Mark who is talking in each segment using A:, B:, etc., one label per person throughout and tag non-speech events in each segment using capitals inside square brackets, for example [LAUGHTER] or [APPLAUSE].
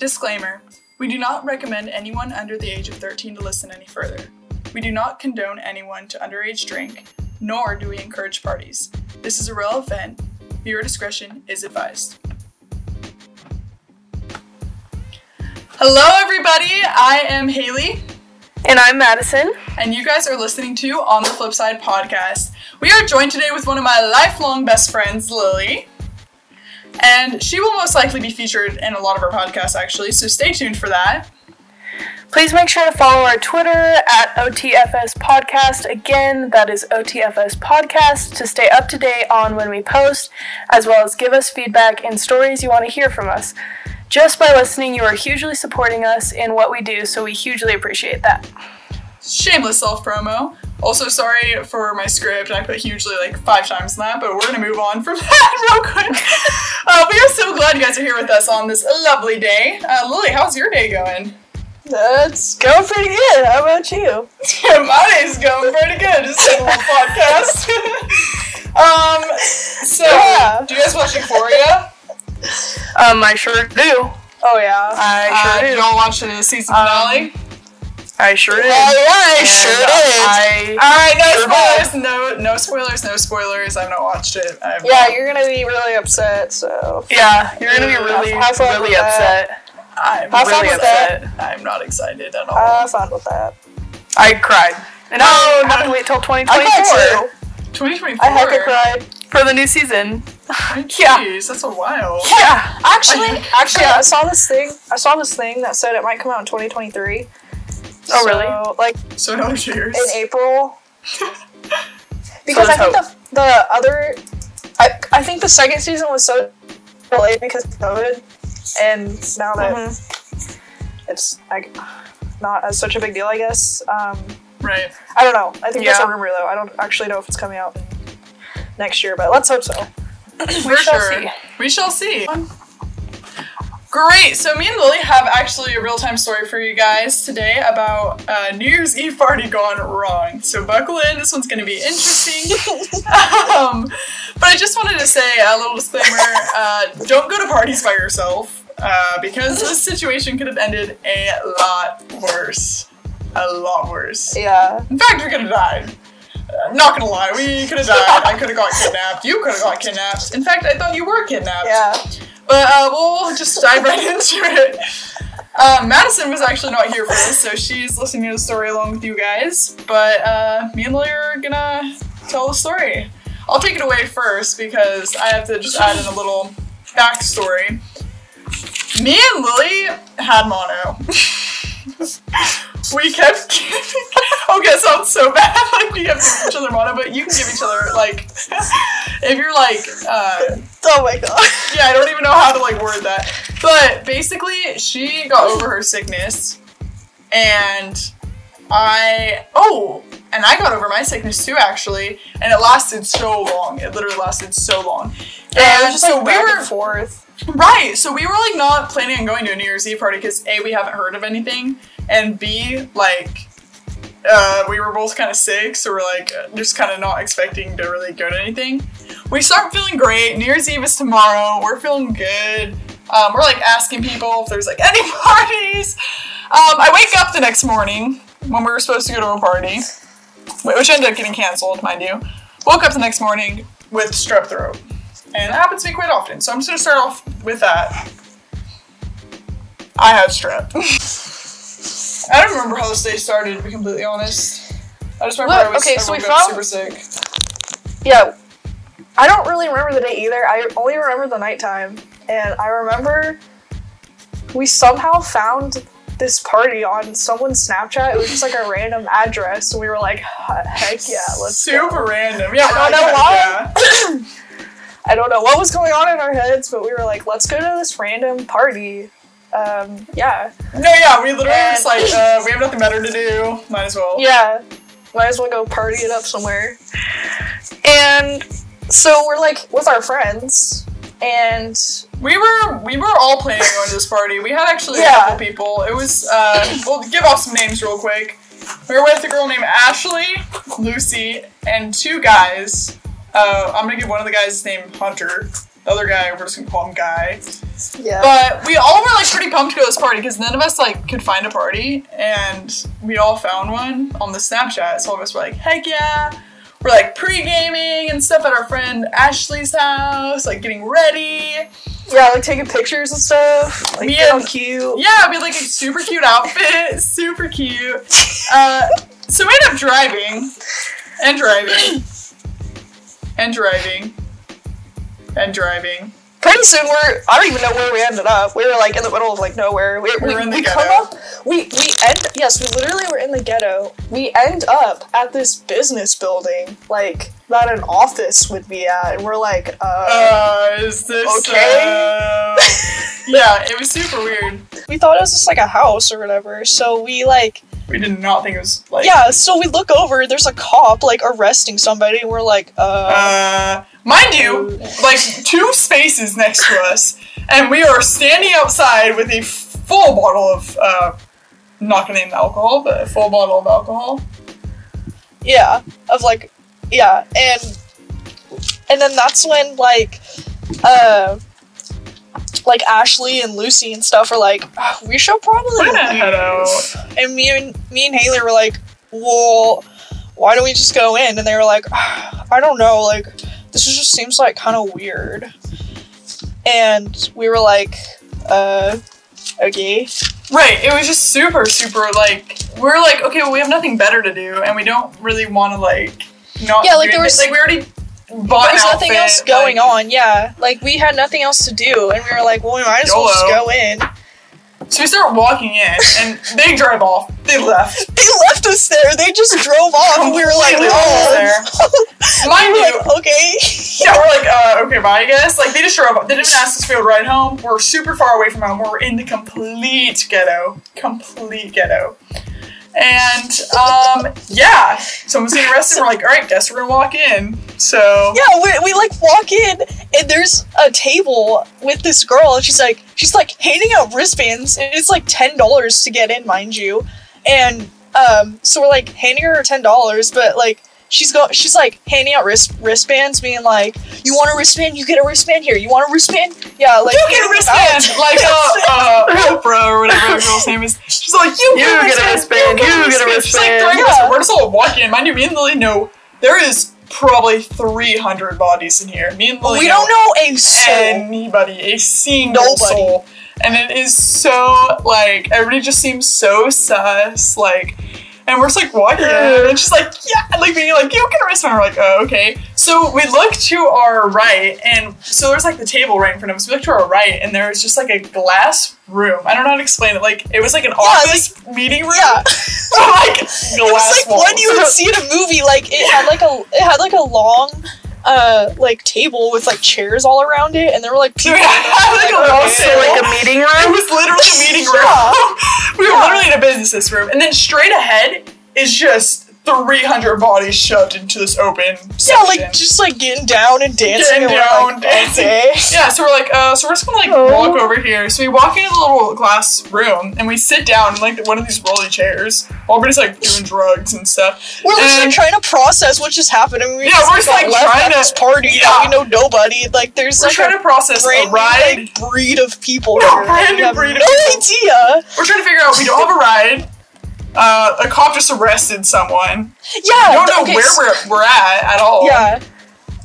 A: Disclaimer We do not recommend anyone under the age of 13 to listen any further. We do not condone anyone to underage drink, nor do we encourage parties. This is a real event. Viewer discretion is advised. Hello, everybody. I am Haley,
B: And I'm Madison.
A: and you guys are listening to On the Flip Side podcast. We are joined today with one of my lifelong best friends, Lilly. And she will most likely be featured in a lot of our podcasts, actually, so stay tuned for that.
B: Please make sure to follow our Twitter at OTFS Podcast. Again, that is OTFS Podcast to stay up to date on when we post, as well as give us feedback and stories you want to hear from us. Just by listening, you are hugely supporting us in what we do, so we hugely appreciate that.
A: Shameless self promo. Also, sorry for my script. I put hugely like five times in that, but we're gonna move on from [LAUGHS] that real quick. Uh, we are so glad you guys are here with us on this lovely day. Uh, Lilly, how's your day going?
B: That's going pretty good. How about you? [LAUGHS]
A: My day's going pretty good. Just a little podcast. [LAUGHS] um, so
B: Yeah.
A: do you guys watch Euphoria?
B: Um, I sure do.
C: Oh yeah.
B: I
A: Uh,
B: sure
A: you
B: do.
A: all watch the season finale?
B: I sure did.
C: yeah, I
B: And,
C: sure
B: uh,
C: did.
B: I,
A: all right, no spoilers. No, no spoilers. No spoilers. I've not watched it. I've
C: yeah, you're gonna be really upset. So
B: yeah, you're gonna be really,
C: Have
B: really upset.
A: I'm
C: Have
B: really
C: with that.
B: upset.
A: I'm not excited at all.
C: have fun with that.
B: I cried. And I
C: No,
B: have to wait till 2024
C: too.
A: 2024.
C: I hecka cried.
B: for the new season. [LAUGHS]
A: Jeez, that's a while.
B: Yeah.
C: Actually, actually,
B: Yeah.
C: I saw this thing. I saw this thing that said it might come out in 2023.
B: Oh, really?
C: Like
A: So another two years.
C: in April. [LAUGHS] because
B: there's
C: I think the the other, I I think the second season was so delayed because of COVID, and now that
B: Mm-hmm.
C: it's like not as such a big deal, I guess. Um,
A: Right.
C: I don't know. I think that's a rumor though. I don't actually know if it's coming out next year, but let's hope so. [CLEARS THROAT]
A: For
B: shall
A: sure.
B: see.
A: We shall see. Great. So me and Lilly have actually a real-time story for you guys today about uh, New Year's Eve party gone wrong. So buckle in. This one's going to be interesting. [LAUGHS] um, but I just wanted to say a little disclaimer: uh, don't go to parties by yourself uh, because this situation could have ended a lot worse. A lot worse.
C: Yeah.
A: In fact, we could have died. Uh, not gonna lie, we could have died. I could have got kidnapped. You could have got kidnapped. In fact, I thought you were kidnapped.
C: Yeah.
A: But uh, we'll just dive right [LAUGHS] into it. Uh, Madison was actually not here for this, so she's listening to the story along with you guys. But uh, me and Lilly are gonna tell the story. I'll take it away first because I have to just add in a little backstory. Me and Lilly had mono. [LAUGHS] we kept [LAUGHS] okay, it sounds so bad [LAUGHS] like we kept giving each other mono, but you can give each other like [LAUGHS] if you're like uh
C: Oh my god.
A: yeah, I don't even know how to like word that. But basically, she got over her sickness, and I oh, and I got over my sickness too, actually, and it lasted so long. It literally lasted so long.
C: Yeah,
A: and
C: just
A: so
C: like
A: we were
C: and forth.
A: right. So we were like not planning on going to a New Year's Eve party because a we haven't heard of anything, and b like. Uh, we were both kind of sick, so we're like just kind of not expecting to really go to anything. We start feeling great. New Year's Eve is tomorrow. We're feeling good. Um, we're like asking people if there's like [LAUGHS] any parties. Um, I wake up the next morning when we were supposed to go to a party, which ended up getting canceled, mind you. Woke up the next morning with strep throat, and that happens to me quite often. So I'm just gonna start off with that. I had strep. [LAUGHS] I don't remember how this day started, to be completely honest. I just remember
C: Look,
A: I was
C: okay,
A: I
C: so we found-
A: super sick.
C: Yeah. I don't really remember the day either. I only remember the nighttime. And I remember we somehow found this party on someone's Snapchat. It was just like a random address. And we were like, heck yeah, let's
A: Super
C: go.
A: random. Yeah,
C: I don't know why.
A: yeah. [COUGHS]
C: I don't know what was going on in our heads, but we were like, let's go to this random party. Um, yeah.
A: No, yeah, we literally
C: And-
A: was like, uh, we have nothing better to do. Might as well.
C: Yeah. Might as well go party it up somewhere. And so we're like with our friends and
A: We were we were all planning on this party. We had actually
C: Yeah.
A: a couple people. It was uh, we'll give off some names real quick. We were with a girl named Ashley, Lucy, and two guys. Uh, I'm gonna give one of the guys his name Hunter. the other guy, we're just gonna call him Guy.
C: Yeah.
A: But we all were like pretty pumped to go to this party because none of us like could find a party, and we all found one on the Snapchat. So all of us were like, "Heck yeah!" We're like pre-gaming and stuff at our friend Ashley's house, like getting ready.
C: yeah, like taking pictures and stuff. Like
A: Me and-
C: cute.
A: Yeah, we had like a super cute outfit, [LAUGHS] super cute. Uh, so we ended up driving and driving and driving and driving. [LAUGHS]
C: Soon we're I don't even know where we ended up. We were like in the middle of like nowhere. We,
A: We
C: we,
A: were in the
C: we
A: ghetto.
C: come up we we end yes, we literally were in the ghetto. We end up at this business building, like that an office would be at, and we're like, uh,
A: Uh, is this
C: Okay.
A: uh, [LAUGHS] yeah, it was super weird.
C: we thought it was just like a house or whatever. So we like
A: We did not think it was like
C: yeah, so we look over, there's a cop like arresting somebody, and we're like, uh,
A: Uh, mind you, like two spaces next to us, and we are standing outside with a full bottle of uh, I'm not gonna name the alcohol, but a full bottle of alcohol.
C: yeah, of like yeah, and and then that's when like uh like Ashley and Lucy and stuff are like, "Ah, we should probably
A: We're head out.
C: And me and me and Haley were like, well, why don't we just go in? And they were like, "Ah, I don't know, like this just seems like kind of weird. And we were like, uh, okay.
A: Right, it was just super, super like we're like, okay, well we have nothing better to do, and we don't really want to like not.
C: Yeah, like, there was-
A: like we already bought
C: There was nothing
A: outfit,
C: else going
A: like-
C: on, yeah. Like we had nothing else to do, and we were like, well, we might as well just go in.
A: So we start walking in, and they drive off. They left. [LAUGHS]
C: They left us there. They just drove off, and we were like, oh. [LAUGHS]
A: Mind
C: we
A: you,
C: like, okay.
A: Yeah, we're like, uh, okay, bye, I guess. Like, they just drove up. They didn't even ask us if we would ride home. We're super far away from home. We're in the complete ghetto. Complete ghetto. And, um, yeah. Someone's getting arrested. We're like, all right, guess we're gonna walk in. So,
C: Yeah, we, we like walk in and there's a table with this girl and she's like she's like handing out wristbands and it's like ten dollars to get in, mind you. And um so we're like handing her ten dollars, but like she's go she's like handing out wrist wristbands, being like, You want a wristband? You get a wristband here. You want a wristband? Yeah, like
A: you get a wristband! Like, uh, [LAUGHS] uh, Oprah or whatever the girl's name is. She's like, you,
B: You get a wristband, you get a wristband.
A: She's like,
B: wristband.
A: throwing us-
C: Yeah.
A: We're just all walking in. Mind you, me and Lilly know there is probably 300 bodies in here. Me and Lilly
C: we don't know a soul.
A: anybody, a single
C: Nobody.
A: soul. And it is so like everybody just seems so sus, like and we're just like walking in, and she's like, yeah, And like being like, you get a wristband. We're like, oh, okay. So we look to our right, and so there's like the table right in front of us. We look to our right, and there was just like a glass room. I don't know how to explain it. Like it was like an office meeting room.
C: Yeah. [LAUGHS]
A: like glass
C: it was like
A: walls.
C: when you would see in a movie like it had like a it had like a long uh like table with like chairs all around it and there were like people
A: Like table.
B: like a [LAUGHS] meeting room.
A: It was literally a meeting [LAUGHS] room.
C: Yeah. [LAUGHS]
A: we were
C: Yeah.
A: literally in a business room, and then straight ahead is just 300 bodies shoved into this open
C: yeah
A: section.
C: like just like getting down and dancing
A: Getting
C: and
A: down,
C: like,
A: dancing.
C: okay.
A: Yeah, so we're like, uh, so we're just gonna like
B: Oh.
A: walk over here. So we walk into the little glass room and we sit down in like one of these rolly chairs. While everybody's like doing drugs and stuff.
C: we're literally
A: And-
C: trying to process what just happened and we
A: Yeah,
C: just,
A: we're just, like,
C: left
A: trying to-
C: this party
A: Yeah.
C: that we know nobody like there's
A: We're
C: like
A: trying
C: a
A: to process
C: brand
A: a
C: new like breed of people
A: Yeah,
C: here.
A: brand new breed of
C: no
A: people.
C: idea
A: We're trying to figure out we don't have a ride. Uh, a cop just arrested someone.
C: yeah
A: We don't know
C: okay,
A: where
C: so-
A: we're, we're at at all.
C: yeah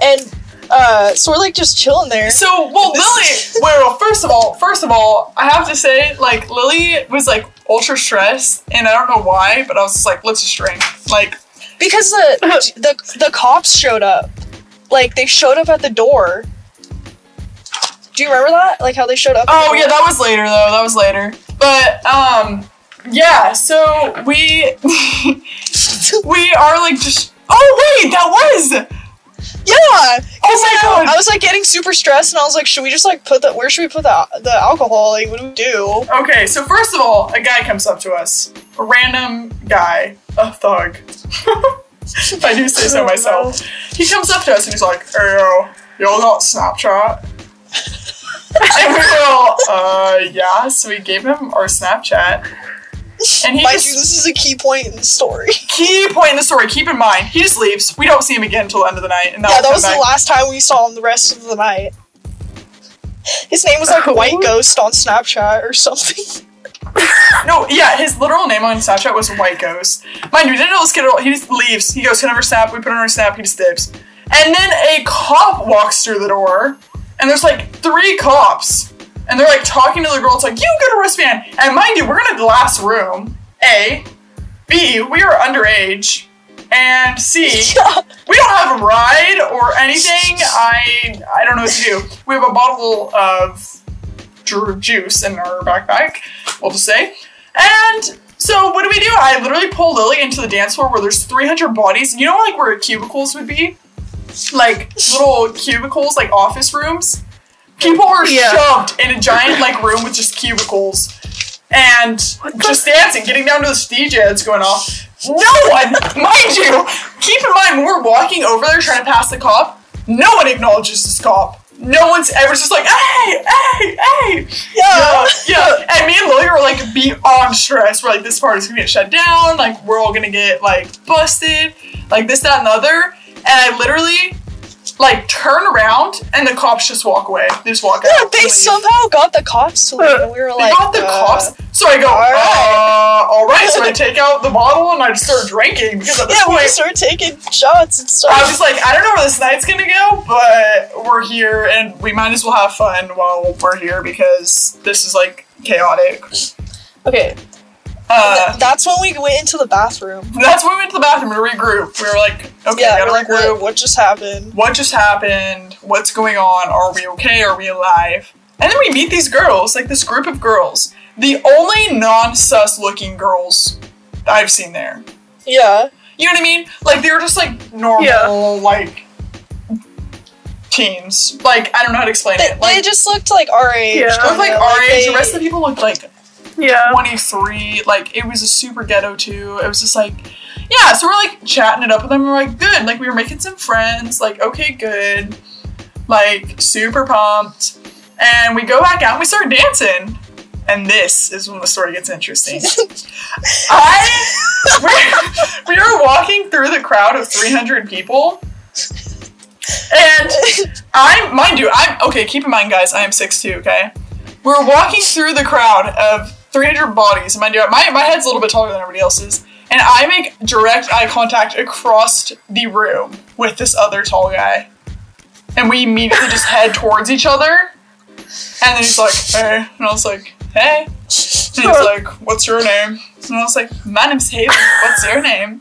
C: and uh so we're like just chilling there
A: So, well, Lilly. [LAUGHS] Well, first of all, first of all, I have to say, like, Lilly was like ultra stressed, and I don't know why, but I was just like, let's just drink. Like,
C: Because the [LAUGHS] the the cops showed up. Like they showed up at the door. Do you remember that? Like how they showed up?
A: oh yeah, that was later though. That was later. But um, yeah. So we [LAUGHS] we are like just. Oh wait, that was.
C: yeah.
A: Oh my god.
C: I was like getting super stressed, and I was like, should we just like put the where should we put the the alcohol? Like what do we do?
A: Okay, so first of all, a guy comes up to us. A random guy, a thug. if [LAUGHS] I do say so [LAUGHS] myself. He comes up to us and he's like, hey yo, y'all got Snapchat? and we were all, uh, yeah. So we gave him our Snapchat. And he
C: Mind
A: just,
C: you, this is a key point in the story. [LAUGHS]
A: key point in the story, keep in mind, he just leaves. We don't see him again until the end of the night. And
C: yeah, that was the
A: back.
C: last time we saw him the rest of the night. His name was like. [LAUGHS] White Ghost on Snapchat or something. [LAUGHS]
A: No, yeah, his literal name on Snapchat was White Ghost. Mind you, we didn't know this kid at all. He just leaves. He goes, I have snap? We put on our snap, he just dips. And then a cop walks through the door, and there's like three cops. And they're like talking to the girl. It's like, you get a wristband. And mind you, we're in a glass room. A. B. We are underage. And C. [LAUGHS] We don't have a ride or anything. I I don't know what to do. We have a bottle of juice in our backpack. We'll just say. And so what do we do? I literally pull Lilly into the dance floor where there's 300 bodies. You know, like where cubicles would be, like little cubicles, like office rooms. People were
B: Yeah.
A: shoved in a giant like room with just cubicles. And just dancing, getting down to the DJ that's going off. No one, [LAUGHS] mind you, keep in mind when we're walking over there trying to pass the cop, no one acknowledges this cop. No one's ever just like, hey, hey, hey.
C: Yeah.
A: Yeah, yeah. And me and Lilly were like beyond stressed. We're like, this party's gonna get shut down. Like, we're all gonna get like busted. Like this, that, and the other. And I literally like turn around and the cops just walk away. They just walk
C: Yeah,
A: out.
C: they
A: leave.
C: somehow got the cops to leave, and we were [LAUGHS]
A: They
C: like,
A: got the
C: uh,
A: cops. So I go,
C: all right.
A: uh, all right. So I [LAUGHS] take out the bottle and I start drinking because at this
C: Yeah, we
A: point,
C: started taking shots and stuff.
A: I was like, I don't know where this night's gonna go, but we're here and we might as well have fun while we're here because this is like chaotic.
C: okay,
A: Uh,
C: th- that's when we went into the bathroom.
A: that's when we went to the bathroom to regroup. We were like, okay,
C: yeah,
A: gotta
C: we're like,
A: regroup.
C: what, what just happened?
A: What just happened? What's going on? Are we okay? Are we alive? And then we meet these girls, like this group of girls. The only non-sus looking girls I've seen there.
C: Yeah,
A: You know what I mean? Like they were just like normal,
B: Yeah.
A: like teens. Like I don't know how to explain
C: they,
A: it. Like
C: they just looked like our age.
B: Yeah.
A: they looked like
C: kinda,
A: our age.
C: they-
A: The rest of the people looked like
B: Yeah.
A: 23. Like it was a super ghetto too. It was just like, yeah. So we're like chatting it up with them. We're like, good. Like we were making some friends. Like okay, good. Like super pumped. And we go back out and we start dancing. And this is when the story gets interesting. [LAUGHS] I we, we were walking through the crowd of 300 people. And I'm, mind you, I'm, okay, keep in mind, guys, I am 6'2, okay? We're walking through the crowd of 300 bodies. Mind you, my, my head's a little bit taller than everybody else's. And I make direct eye contact across the room with this other tall guy. And we immediately just head towards each other. And then he's like, hey. And I was like, hey. And he's like, what's your name? And I was like, my name's Haley. What's your name?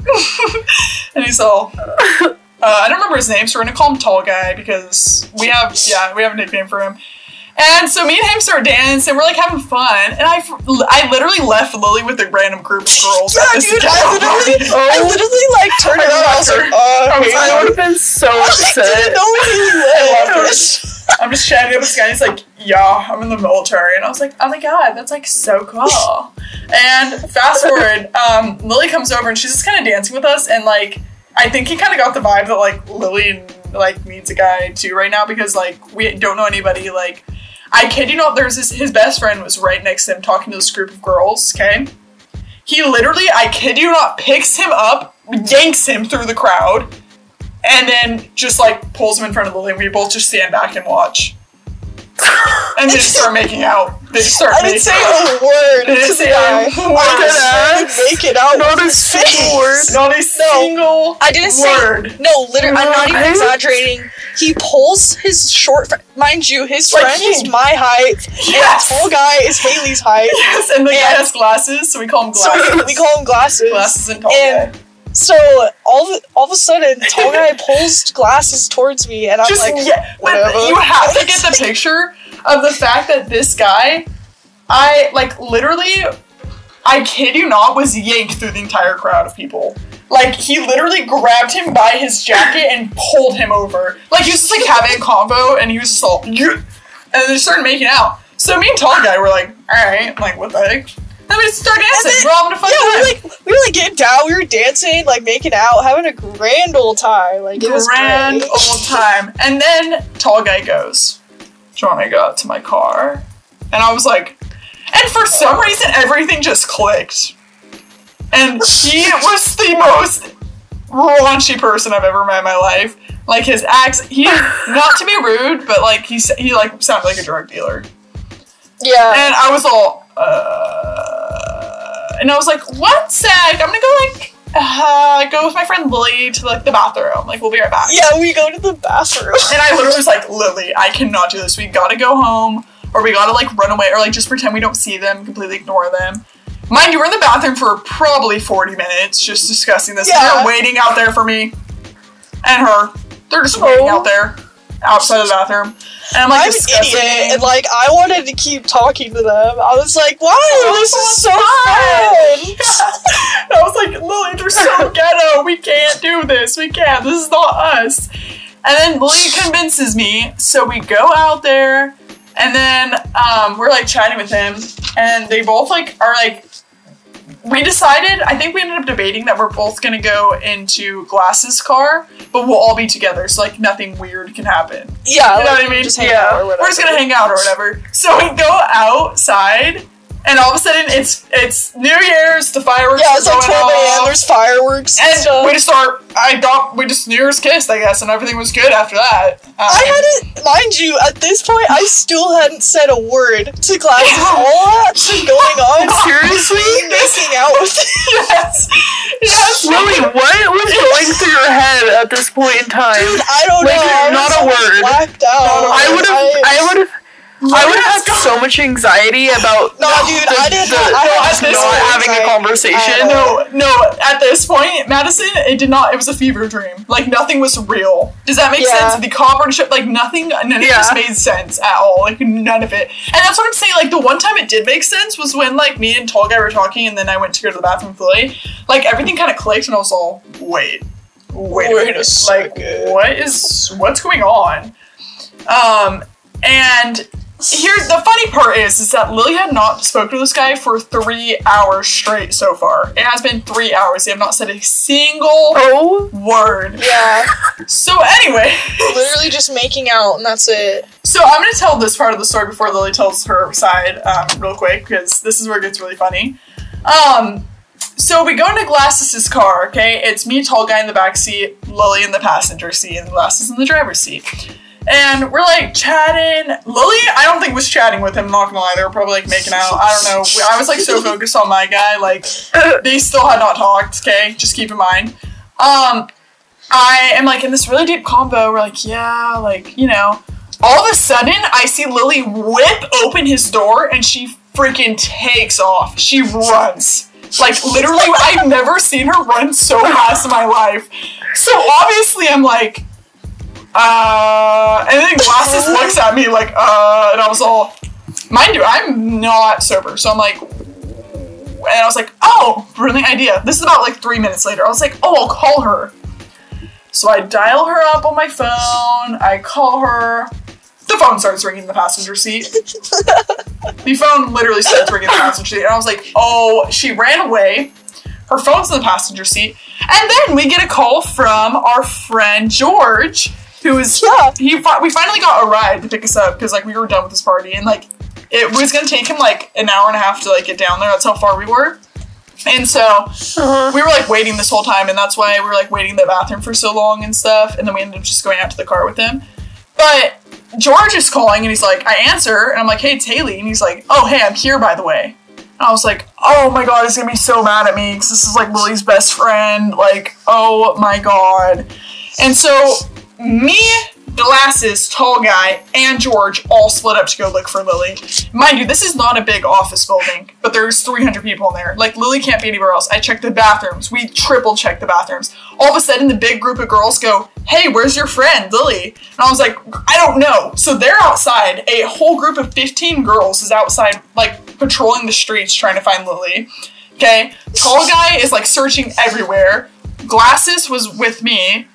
A: [LAUGHS] and he's all, uh, I don't remember his name, so we're gonna call him Tall Guy because we have, yeah, we have a nickname for him. And so me and him start dancing, and we're like having fun, and I, I literally left Lilly with a random group of girls.
C: Yeah, dude, I literally,
A: party.
C: I
B: Oh.
C: literally like turned around. I was like,
A: her.
C: uh,
A: I was like,
B: I would have been so [LAUGHS] upset.
C: I
B: upset.
C: didn't know where he [LAUGHS]
A: I love
C: lived.
A: I'm just chatting up with this guy. And he's like, "Yeah, I'm in the military," and I was like, "Oh my god, that's like so cool." and fast forward, um, Lilly comes over and she's just kind of dancing with us, and like, I think he kind of got the vibe that like Lilly like needs a guy too right now because like we don't know anybody. Like, I kid you not, there's this his best friend was right next to him talking to this group of girls. Okay, he literally, I kid you not, picks him up, yanks him through the crowd and then just like pulls him in front of Lilly, and we both just stand back and watch. And they just start making out. They just start
C: I
A: making
C: didn't say
A: out.
C: a word
A: They didn't
C: the
A: say a
C: I
A: word.
C: just started making out
B: Not a single word.
A: Not a single
C: I didn't say
A: word.
C: no. Literally, I'm not even exaggerating. He pulls his short, fr- mind you, his
A: Like
C: friend
A: he-
C: is my height,
A: Yes.
C: and the tall guy is Haley's height.
A: Yes, and the guy has glasses, so we call him
C: So
A: glasses.
C: we, we call him glasses.
A: glasses and tall
C: and-
A: guy.
C: So all of, all of a sudden, tall guy [LAUGHS] pulls glasses towards me, and I'm
A: Just
C: like,
A: yeah,
C: whatever.
A: you have to get the [LAUGHS] picture of the fact that this guy, I like literally, I kid you not, was yanked through the entire crowd of people. Like he literally grabbed him by his jacket and pulled him over. Like he was just like having a convo, and he was just all, "Yeah," and they started making out. So me and tall guy were like, all right, like what the heck? Then we just started dancing.
C: then-
A: we're having a fun
C: yeah, we were like we were like getting down, we were dancing, like making out, having a grand old time. Like it was
A: grand old time. And then tall guy goes, "Do you want to go out to my car?" And I was like, and for some reason everything just clicked. And he was the most raunchy person I've ever met in my life. Like his accent, he not to be rude, but like he he like sounded like a drug dealer,
C: Yeah.
A: and I was all, uh, and I was like, one sec, I'm gonna go like uh, go with my friend Lilly to like the bathroom. Like we'll be right back.
C: Yeah, we go to the bathroom.
A: And I literally was like, Lilly, I cannot do this. We gotta go home, or we gotta like run away, or like just pretend we don't see them, completely ignore them. Mind you, we're in the bathroom for probably 40 minutes just discussing this.
C: Yeah.
A: They're waiting out there for me and her. They're just waiting
C: Oh.
A: out there outside of the bathroom. And I'm like,
C: I'm an idiot, and like I wanted to keep talking to them. I was like, "Wow,
A: Oh,
C: this is so
A: fun."
C: fun!" [LAUGHS]
A: I was like, Lilly, they're so [LAUGHS] ghetto. We can't do this. We can't. This is not us. And then Lilly convinces me, so we go out there, and then um, we're like chatting with him, and they both like are like. We decided. I think we ended up debating that we're both gonna go into Glass's car, but we'll all be together, so like nothing weird can happen.
C: Yeah,
A: You know
C: like,
A: what I mean?
C: Just
A: yeah.
C: out or whatever.
A: We're just gonna hang out or whatever. So we go outside, and all of a sudden it's it's New Year's. The fireworks
C: Yeah,
A: are
C: it's like 12 a.m.
A: off.
C: There's fireworks and,
A: And
C: stuff.
A: we just start. I got. We just New Year's kissed, I guess, and everything was good after that. Um,
C: I hadn't, mind you, at this point, I still hadn't said a word to glasses. All that's been going on. [LAUGHS]
B: Seriously?
C: Me making out with [LAUGHS]
A: yes, yes.
B: Lilly, what was going through your head at this point in time?
C: Dude, I don't
B: Like,
C: know. I was
B: not a word.
C: Blacked out.
B: I would have, I would have, I would have had so much anxiety about
C: No, dude,
B: the,
C: I didn't.
B: the-
C: I don't
A: at this
C: no
A: point,
B: not having a conversation.
A: No, no. At this point, Madison, it did not. It was a fever dream. Like nothing was real. Does that make
C: Yeah.
A: sense? The copper ship, like nothing. None of
B: Yeah.
A: this made sense at all. Like none of it. And that's what I'm saying. Like the one time it did make sense was when like me and Tall Guy were talking, and then I went to go to the bathroom Fully, Like everything kind of clicked, and I was all, wait, wait,
C: Wait a
A: minute.
C: second.
A: like what is what's going on? Um, and here the funny part is is that Lilly had not spoken to this guy for three hours straight so far. It has been three hours. They have not said a single
B: Oh,
A: word.
C: Yeah, [LAUGHS]
A: So anyway,
C: literally just making out, and that's it.
A: so I'm gonna tell this part of the story before Lilly tells her side, um, real quick, because this is where it gets really funny. Um, so we go into Glasses' car. Okay, it's me, tall guy in the back seat, Lilly in the passenger seat, and Glasses in the driver's seat. And we're like chatting. Lilly, I don't think was chatting with him. Not gonna lie, they were probably like making out. I don't know. I was like so focused on my guy, like they still had not talked. Okay, just keep in mind. Um, I am like in this really deep combo. We're like, yeah, like you know. All of a sudden, I see Lilly whip open his door, and she freaking takes off. She runs. Like literally, I've never seen her run so fast in my life. So obviously, I'm like, uh, and then Glasses [LAUGHS] looks at me like, uh, and I was all, mind you, I'm not sober, so I'm like, and I was like, oh, brilliant idea. This is about like three minutes later. I was like, oh, I'll call her. So I dial her up on my phone. I call her. The phone starts ringing in the passenger seat. the phone literally starts ringing in the passenger seat, and I was like, oh, she ran away. Her phone's in the passenger seat, and then we get a call from our friend George, who is [LAUGHS]
C: Yeah.
A: he. fi- We finally got a ride to pick us up because like we were done with this party, and like it was gonna take him like an hour and a half to like get down there. That's how far we were. And so uh-huh. we were like waiting this whole time, and that's why we were like waiting in the bathroom for so long and stuff. And then we ended up just going out to the car with him. But George is calling, and he's like, I answer, and I'm like, Hey, it's Haley, and he's like, Oh, hey, I'm here, by the way. And I was like, Oh my god, he's gonna be so mad at me because this is like Lilly's best friend. Like, oh my god. And so me, Glasses, Tall Guy, and George all split up to go look for Lilly. Mind you, this is not a big office building, but there's 300 people in there. Like, Lilly can't be anywhere else. I checked the bathrooms. We triple checked the bathrooms. All of a sudden, the big group of girls go, Hey, where's your friend, Lilly? And I was like, I don't know. So they're outside. A whole group of 15 girls is outside, like, patrolling the streets trying to find Lilly. Okay? Tall Guy is, like, searching everywhere. Glasses was with me.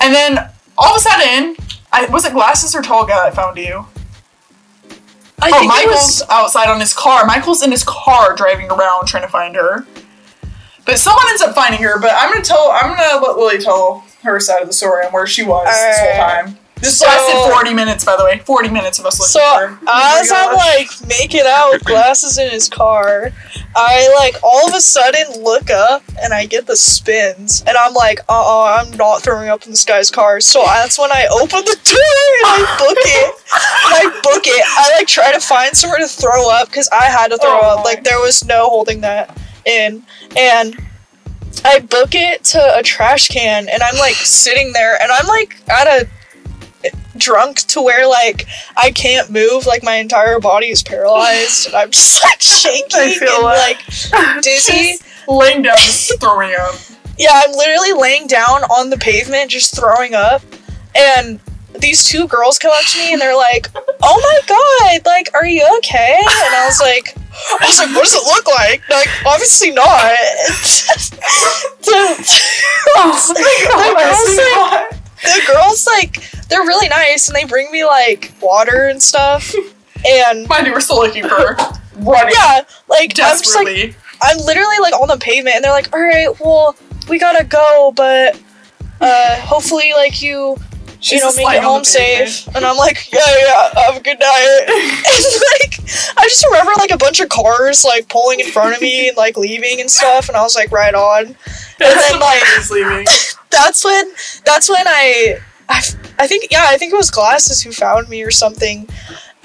A: And then all of a sudden, I was it glasses or tall guy that found you?
C: I
A: Oh, Michael's
C: was.
A: outside on his car. Michael's in his car driving around trying to find her. But someone ends up finding her. But I'm gonna tell. I'm gonna let Lilly tell her side of the story and where she was this whole time. This
C: So-
A: lasted 40 minutes, by the way. 40 minutes of us looking
C: So
A: for her. Oh
C: as I'm like making out with glasses in his car, I like all of a sudden look up and I get the spins, and I'm like, uh, uh I'm not throwing up in this guy's car. So that's when I open the door and I book it. I book it. I like try to find somewhere to throw up because I had to throw
A: Oh
C: up.
A: my.
C: Like there was no holding that in, and. I book it to a trash can and I'm like sitting there and I'm like at a drunk to where like I can't move, like my entire body is paralyzed and I'm just like [LAUGHS] shaking
B: I feel
C: and
B: that.
C: like dizzy.
A: laying down, just throwing up.
C: Yeah, I'm literally laying down on the pavement just throwing up and these two girls come up to me and they're like, "Oh my god, like are you okay?" And I was like I was like, what does it look like? Like, obviously not. the, [LAUGHS] [LAUGHS]
A: Oh my God. [LAUGHS]
C: the girls like they're really nice and they bring me like water and stuff [LAUGHS] and
A: Mind you, we're still looking for. [LAUGHS] Running
C: yeah like i'm just like i'm literally like on the pavement and they're like all right well we gotta go but uh hopefully like you
A: She's
C: you know make it home safe. and i'm like yeah yeah have a good night. and remember like a bunch of cars like pulling in front of me and [LAUGHS] like leaving and stuff and i was like right on and then like
A: plane is leaving. [LAUGHS]
C: that's when that's when I, I I think yeah I think it was glasses who found me or something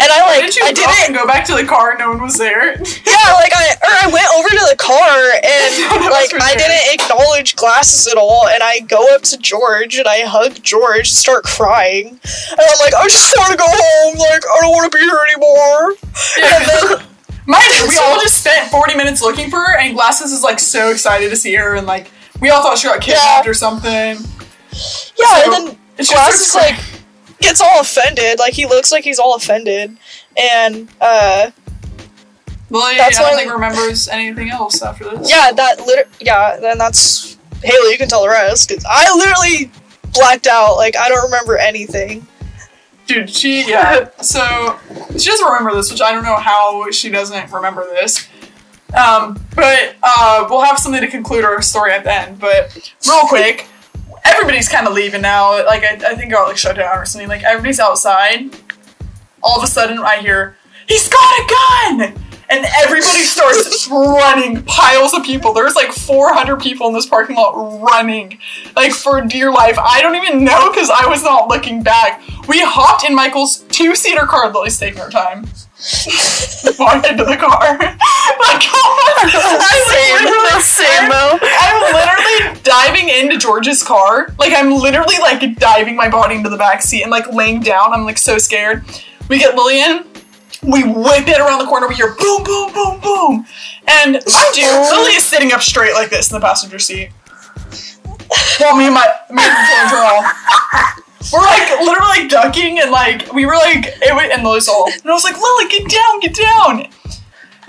C: and I like
A: Did you
C: I didn't
A: go back to the car? No one was there. [LAUGHS]
C: yeah like I or I went over to the car and like I didn't acknowledge glasses at all and I go up to George and I hug George and start crying and I'm like I just want to go home like I don't want to be here anymore and then
A: Mind you, we all just spent 40 minutes looking for her, and Glasses is like so excited to see her, and like we all thought she got kidnapped or something.
C: yeah
A: So,
C: and then
A: It's
C: Glasses
A: just
C: like gets all offended like he looks like he's all offended and uh
A: Lilly,
C: that's
A: I don't
C: when-
A: think remembers anything else after this.
C: Yeah, that lit. Yeah, then that's Haley. You can tell the rest. 'cause I literally blacked out. Like I don't remember anything.
A: Dude, she yeah. So she doesn't remember this, which I don't know how she doesn't remember this. Um, but uh, we'll have something to conclude our story at the end. But real quick, everybody's kind of leaving now. Like I, I think got like shut down or something. Like everybody's outside. All of a sudden, I hear he's got a gun. And everybody starts running. Piles of people. There's like 400 people in this parking lot running, like for dear life. I don't even know because I was not looking back. We hopped in Michael's two-seater car. Lilly's taking her time. [LAUGHS] Walked into the car. [LAUGHS] like, [LAUGHS]
B: Same,
A: I
B: same, Mo.
A: I'm literally diving into George's car. Like I'm literally like diving my body into the back seat and like laying down. I'm like so scared. We get Lillian. We whip it around the corner. We hear boom, boom, boom, boom. And mind you, [LAUGHS] Lilly is sitting up straight like this in the passenger seat. Well, me and my me and George are all. We're like literally like ducking and like we were like it was, and Lilly's all and I was like Lilly get down get down.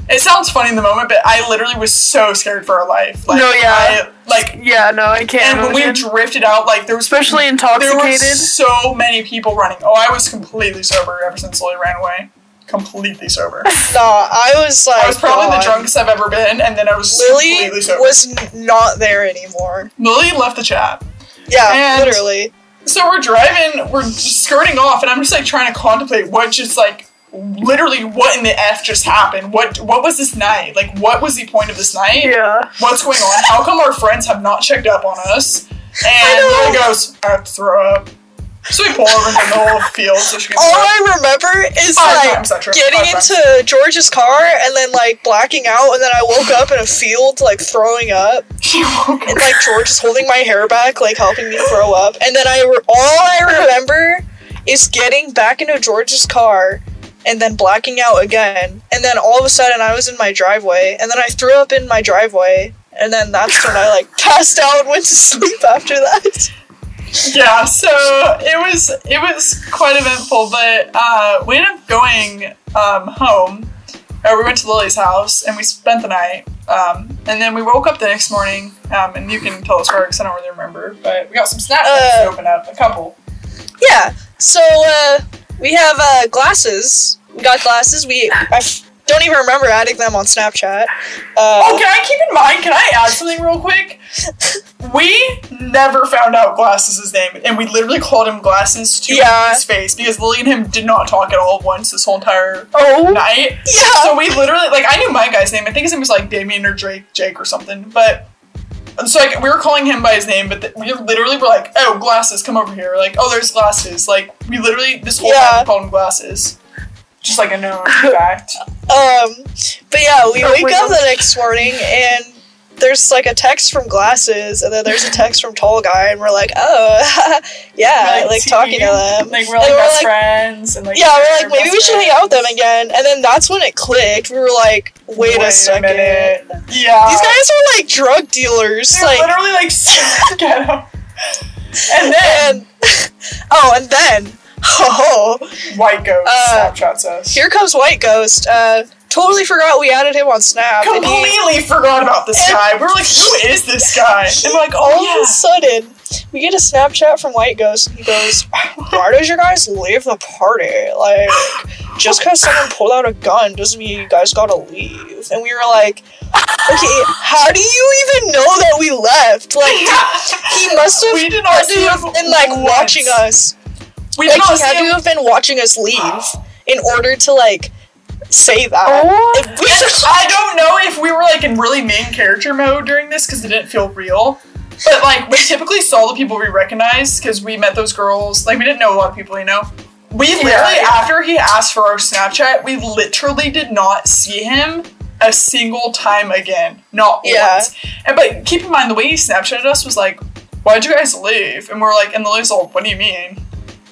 A: It sounds funny in the moment, but I literally was so scared for our life. Like,
B: No, yeah.
A: I, like
B: Yeah, no, I can't.
A: and when we
B: imagine.
A: drifted out, like there was
B: Especially intoxicated.
A: there were so many people running. Oh, I was completely sober ever since Lilly ran away. Completely sober. [LAUGHS]
C: Nah, I was like.
A: I was probably the drunkest I've ever been, and then I was
C: Lilly
A: completely sober.
C: was n- not there anymore.
A: Lilly left the chat.
C: Yeah,
A: And-
C: literally.
A: So we're driving, we're skirting off, and I'm just like trying to contemplate what just like literally what in the f just happened. What what was this night? Like what was the point of this night?
B: Yeah.
A: What's going on? How come our friends have not checked up on us? And. Lilly goes, I have to throw up. So we pull over into the middle of the field so she can
C: All. I remember is
A: Five
C: like
A: times that trip,
C: getting into George's car and then like blacking out, and then I woke up in a field like throwing up. [LAUGHS]
A: She woke
C: and like George is holding my hair back, like helping me throw up. And then I re- all I remember is getting back into George's car and then blacking out again. And then all of a sudden I was in my driveway, and then I threw up in my driveway. And then that's when I like [LAUGHS] passed out and went to sleep after that.
A: Yeah, so it was it was quite eventful, but uh, we ended up going um, home. Uh, we went to Lilly's house and we spent the night. Um, and then we woke up the next morning, um, and you can tell us where because I don't really remember. But we got some Snapchats
C: Uh,
A: to open up, a couple.
C: Yeah. So uh, we have uh, glasses. We got glasses. We I don't even remember adding them on Snapchat. Uh,
A: Oh, can I keep in mind? Can I add something real quick? We never found out Glasses' name, and we literally called him Glasses to
C: Yeah.
A: his face because Lilly and him did not talk at all once this whole entire
B: Oh,
A: night.
C: Yeah.
A: So we literally like I knew my guy's name. I think his name was like Damien or Drake, Jake or something. But so like we were calling him by his name, but th- we literally were like, "Oh, glasses, come over here!" Like, "Oh, there's glasses." Like we literally this whole
C: Yeah.
A: time we called him glasses, just like a known [LAUGHS] fact.
C: Um, but yeah, we
B: Oh
C: wake up
B: God.
C: the next morning and there's like a text from Glasses, and then there's a text from Tall Guy, and we're like, oh, [LAUGHS] yeah,
A: We're
C: like, talking to them.
A: Like we're
C: And
A: like
C: we're
A: best
C: like-
A: friends, and like
C: yeah, we're like, maybe we should hang out with them again. And then that's when it clicked. We were like, wait, a second.
A: minute. Yeah,
C: These guys are like drug dealers.
A: they're
C: like,
A: literally like. [LAUGHS] [LAUGHS] And then
C: and oh, and then oh, [LAUGHS]
A: White Ghost
C: Uh,
A: Snapchats us.
C: here comes White Ghost. Uh, totally forgot we added him on Snap. and he-
A: completely forgot about this guy. We're like, who is this guy? And like,
C: all
A: oh
C: of a sudden, we get a Snapchat from White Ghost, and he goes, "Why does you guys leave the party? Like, just because someone pulled out a gun doesn't mean you guys gotta leave." And we were like, "Okay, how do you even know that we left? Like, he must [LAUGHS] have
A: We did not
C: had
A: see
C: to
A: him
C: have been like
A: once.
C: watching us.
A: We did
C: Like,
A: not
C: had to have been watching us leave in order to like say that."
B: Oh.
C: We- [LAUGHS]
A: I don't know if we were like in really main character mode during this because it didn't feel real. But like we typically saw the people we recognized because we met those girls. Like we didn't know a lot of people, you know. We literally
B: yeah.
A: after he asked for our Snapchat, we literally did not see him a single time again. Not
C: Yeah.
A: once. And but keep in mind the way he Snapchatted us was like, "Why'd you guys leave?" And we're like, and Lilly's all, "What do you mean?"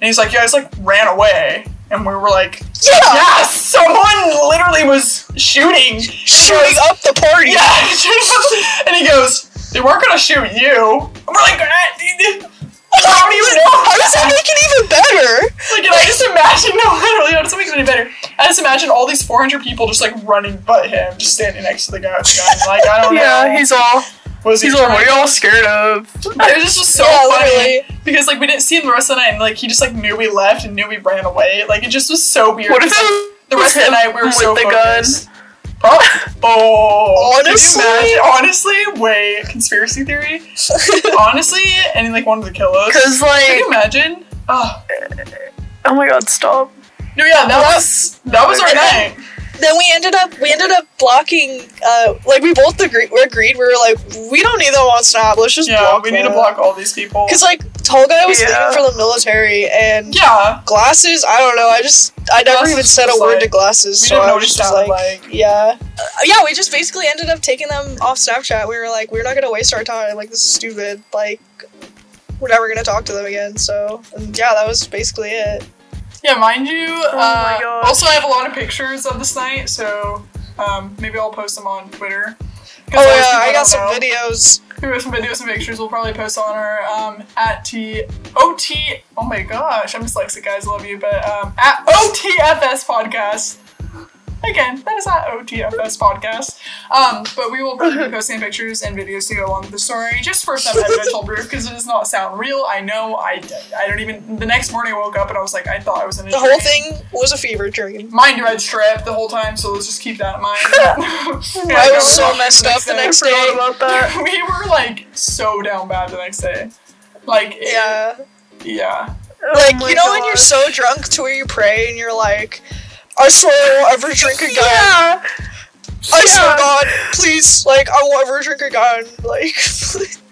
A: And he's like, "You guys like ran away." And we were like,
C: yeah,
A: Yes, someone literally was shooting.
C: shooting up the party.
A: Yeah, [LAUGHS] and he goes, "They weren't gonna shoot you." And we're like, "Ah, dude, [LAUGHS] "How do you know?"
C: How does that make it even better?
A: Like, and I just imagine, [LAUGHS] no, literally, how does it make it any better? I just imagine all these 400 people just like running, but him just standing next to the guy with the gun. Like, I don't know.
B: yeah, he's all
A: was he
B: he's all. What are y'all scared of? [LAUGHS]
A: It was just, just so
C: Yeah,
A: funny
C: literally.
A: because like we didn't see him the rest of the night, and like he just like knew we left and knew we ran away. Like it just was so weird.
B: What if
A: 'cause, like, the rest of the night we were
B: with
A: so
B: the gun?
A: focused. [LAUGHS] Oh, oh,
C: Honestly?
A: Can honestly, wait, conspiracy theory. [LAUGHS] honestly, and he like wanted to kill us.
B: Because
A: Can you imagine? Oh,
B: oh my god, stop.
A: no, yeah, that was that was our
C: And
A: night.
C: Then we ended up we ended up blocking uh like we both agreed we agreed we were like we don't need them on snap let's just
A: Yeah,
C: block
A: we need to block all these people.
C: because like tall guy was
B: Yeah.
C: leaving for the military and
A: yeah,
C: glasses i don't know i just i never
A: Glasses
C: even said a word
A: like-
C: to glasses
A: we
C: so
A: didn't know
C: i
A: what
C: was
A: he
C: just
A: sounded
C: like,
A: like.
C: yeah Uh, yeah we just basically ended up taking them off snapchat we were like we're not gonna waste our time like this is stupid like we're never gonna talk to them again so and yeah that was basically it
A: Yeah, mind you.
B: Oh my
A: uh,
B: gosh.
A: Also, I have a lot of pictures of this night, so um, maybe I'll post them on Twitter.
C: oh yeah i got some
A: know.
C: videos [LAUGHS]
A: We have some videos and pictures. We'll probably post on our um, at t o t. Oh my gosh, I'm dyslexic, guys. Love you, but um, at OTFS podcast. Again, that is at OTFS podcast. Um, but we will probably be [LAUGHS] posting pictures and videos to go along with the story, just for some evidential proof, because it does not sound real. I know. I, I don't even. The next morning, I woke up and I was like, I thought I was in a
C: the
A: dream.
C: whole thing was a fever dream
A: Mind you, I had strep the whole time, so let's just keep that in mind. [LAUGHS]
C: I was so messed up the
B: I
C: next
B: forgot
C: day.
B: about that. [LAUGHS]
A: we were like so down bad the next day. Like, it-
C: Yeah.
A: yeah.
C: Like,
B: Oh
C: you know when you're so drunk to where you pray and you're like, I swear I won't ever drink again.
B: Yeah.
C: I swear God, please, like, I won't ever drink again. Like, [LAUGHS]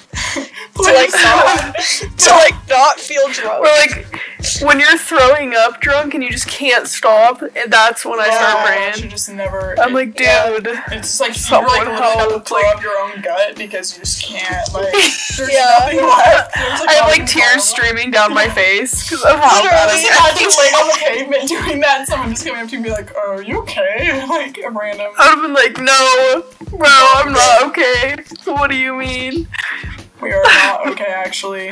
C: to like not, to like not feel drunk.
B: Or like when you're throwing up drunk and you just can't stop, that's when I
A: Oh,
B: start
A: you
B: praying.
A: just never.
B: I'm like,
C: Yeah.
B: dude.
A: it's just like you're
B: someone
A: like literally have to throw
B: like-
A: up your own gut because you just can't. Like, [LAUGHS] there's
C: Yeah.
A: nothing left. [LAUGHS] There's,
B: I have like tears streaming down my face because of how bad
C: Literally,
B: it
A: I
B: is.
A: just laying on the pavement doing that, and someone just coming up to me and be like, "Oh, are you okay?" [LAUGHS] Like a random.
B: I would have been like, no, bro, I'm not okay. What do you mean?
A: We are not okay, actually.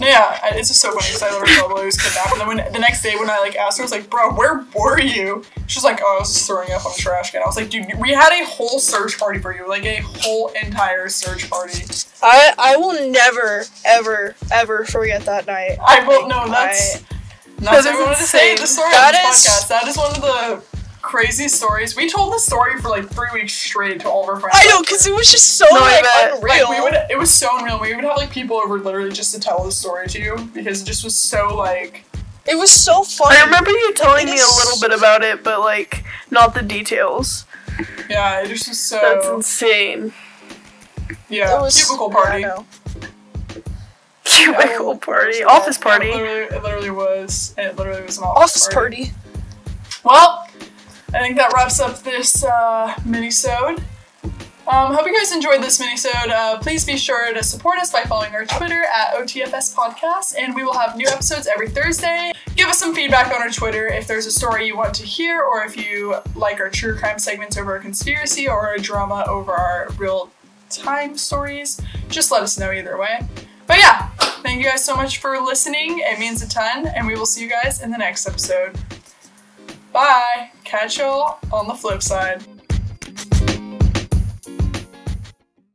A: No, yeah, I- it's just so funny because I literally thought was kidnapped, and then when the next day when I like asked her, I was like, "Bro, where were you?" She's like, "Oh, I was just throwing up on a trash can." I was like, "Dude, we had a whole search party for you, like a whole entire search party."
C: I I will never, ever, ever forget that night.
A: I won't. no, that's
B: That
A: that's what I wanted to say. The story
C: That
A: of this
C: is-
A: podcast. That is one of the crazy stories. We told the story for like three weeks straight to all of our friends.
C: I know, because it was just so
B: No, I
C: like
B: bet.
C: unreal.
A: Like, we would, it was so unreal. We would have like people over literally just to tell the story to you because it just was so like
C: it was so funny.
B: I remember you telling
C: It
B: me a little bit about it, but like not the details.
A: yeah, it just was so
B: That's insane.
A: yeah.
C: It was
A: cubicle
C: yeah, I
A: party.
C: know.
B: Cubicle oh, party, office
A: It
B: party.
A: literally, it literally was. It literally was an office,
C: Office party.
A: Well, I think that wraps up this uh, mini-sode. Um, hope you guys enjoyed this mini-sode. Uh, please be sure to support us by following our Twitter at OTFS Podcast, and we will have new episodes every Thursday. Give us some feedback on our Twitter if there's a story you want to hear, or if you like our true crime segments over a conspiracy or a drama over our real-time stories. Just let us know either way. But yeah, thank you guys so much for listening. It means a ton, and we will see you guys in the next episode. Bye. Catch y'all on the flip side.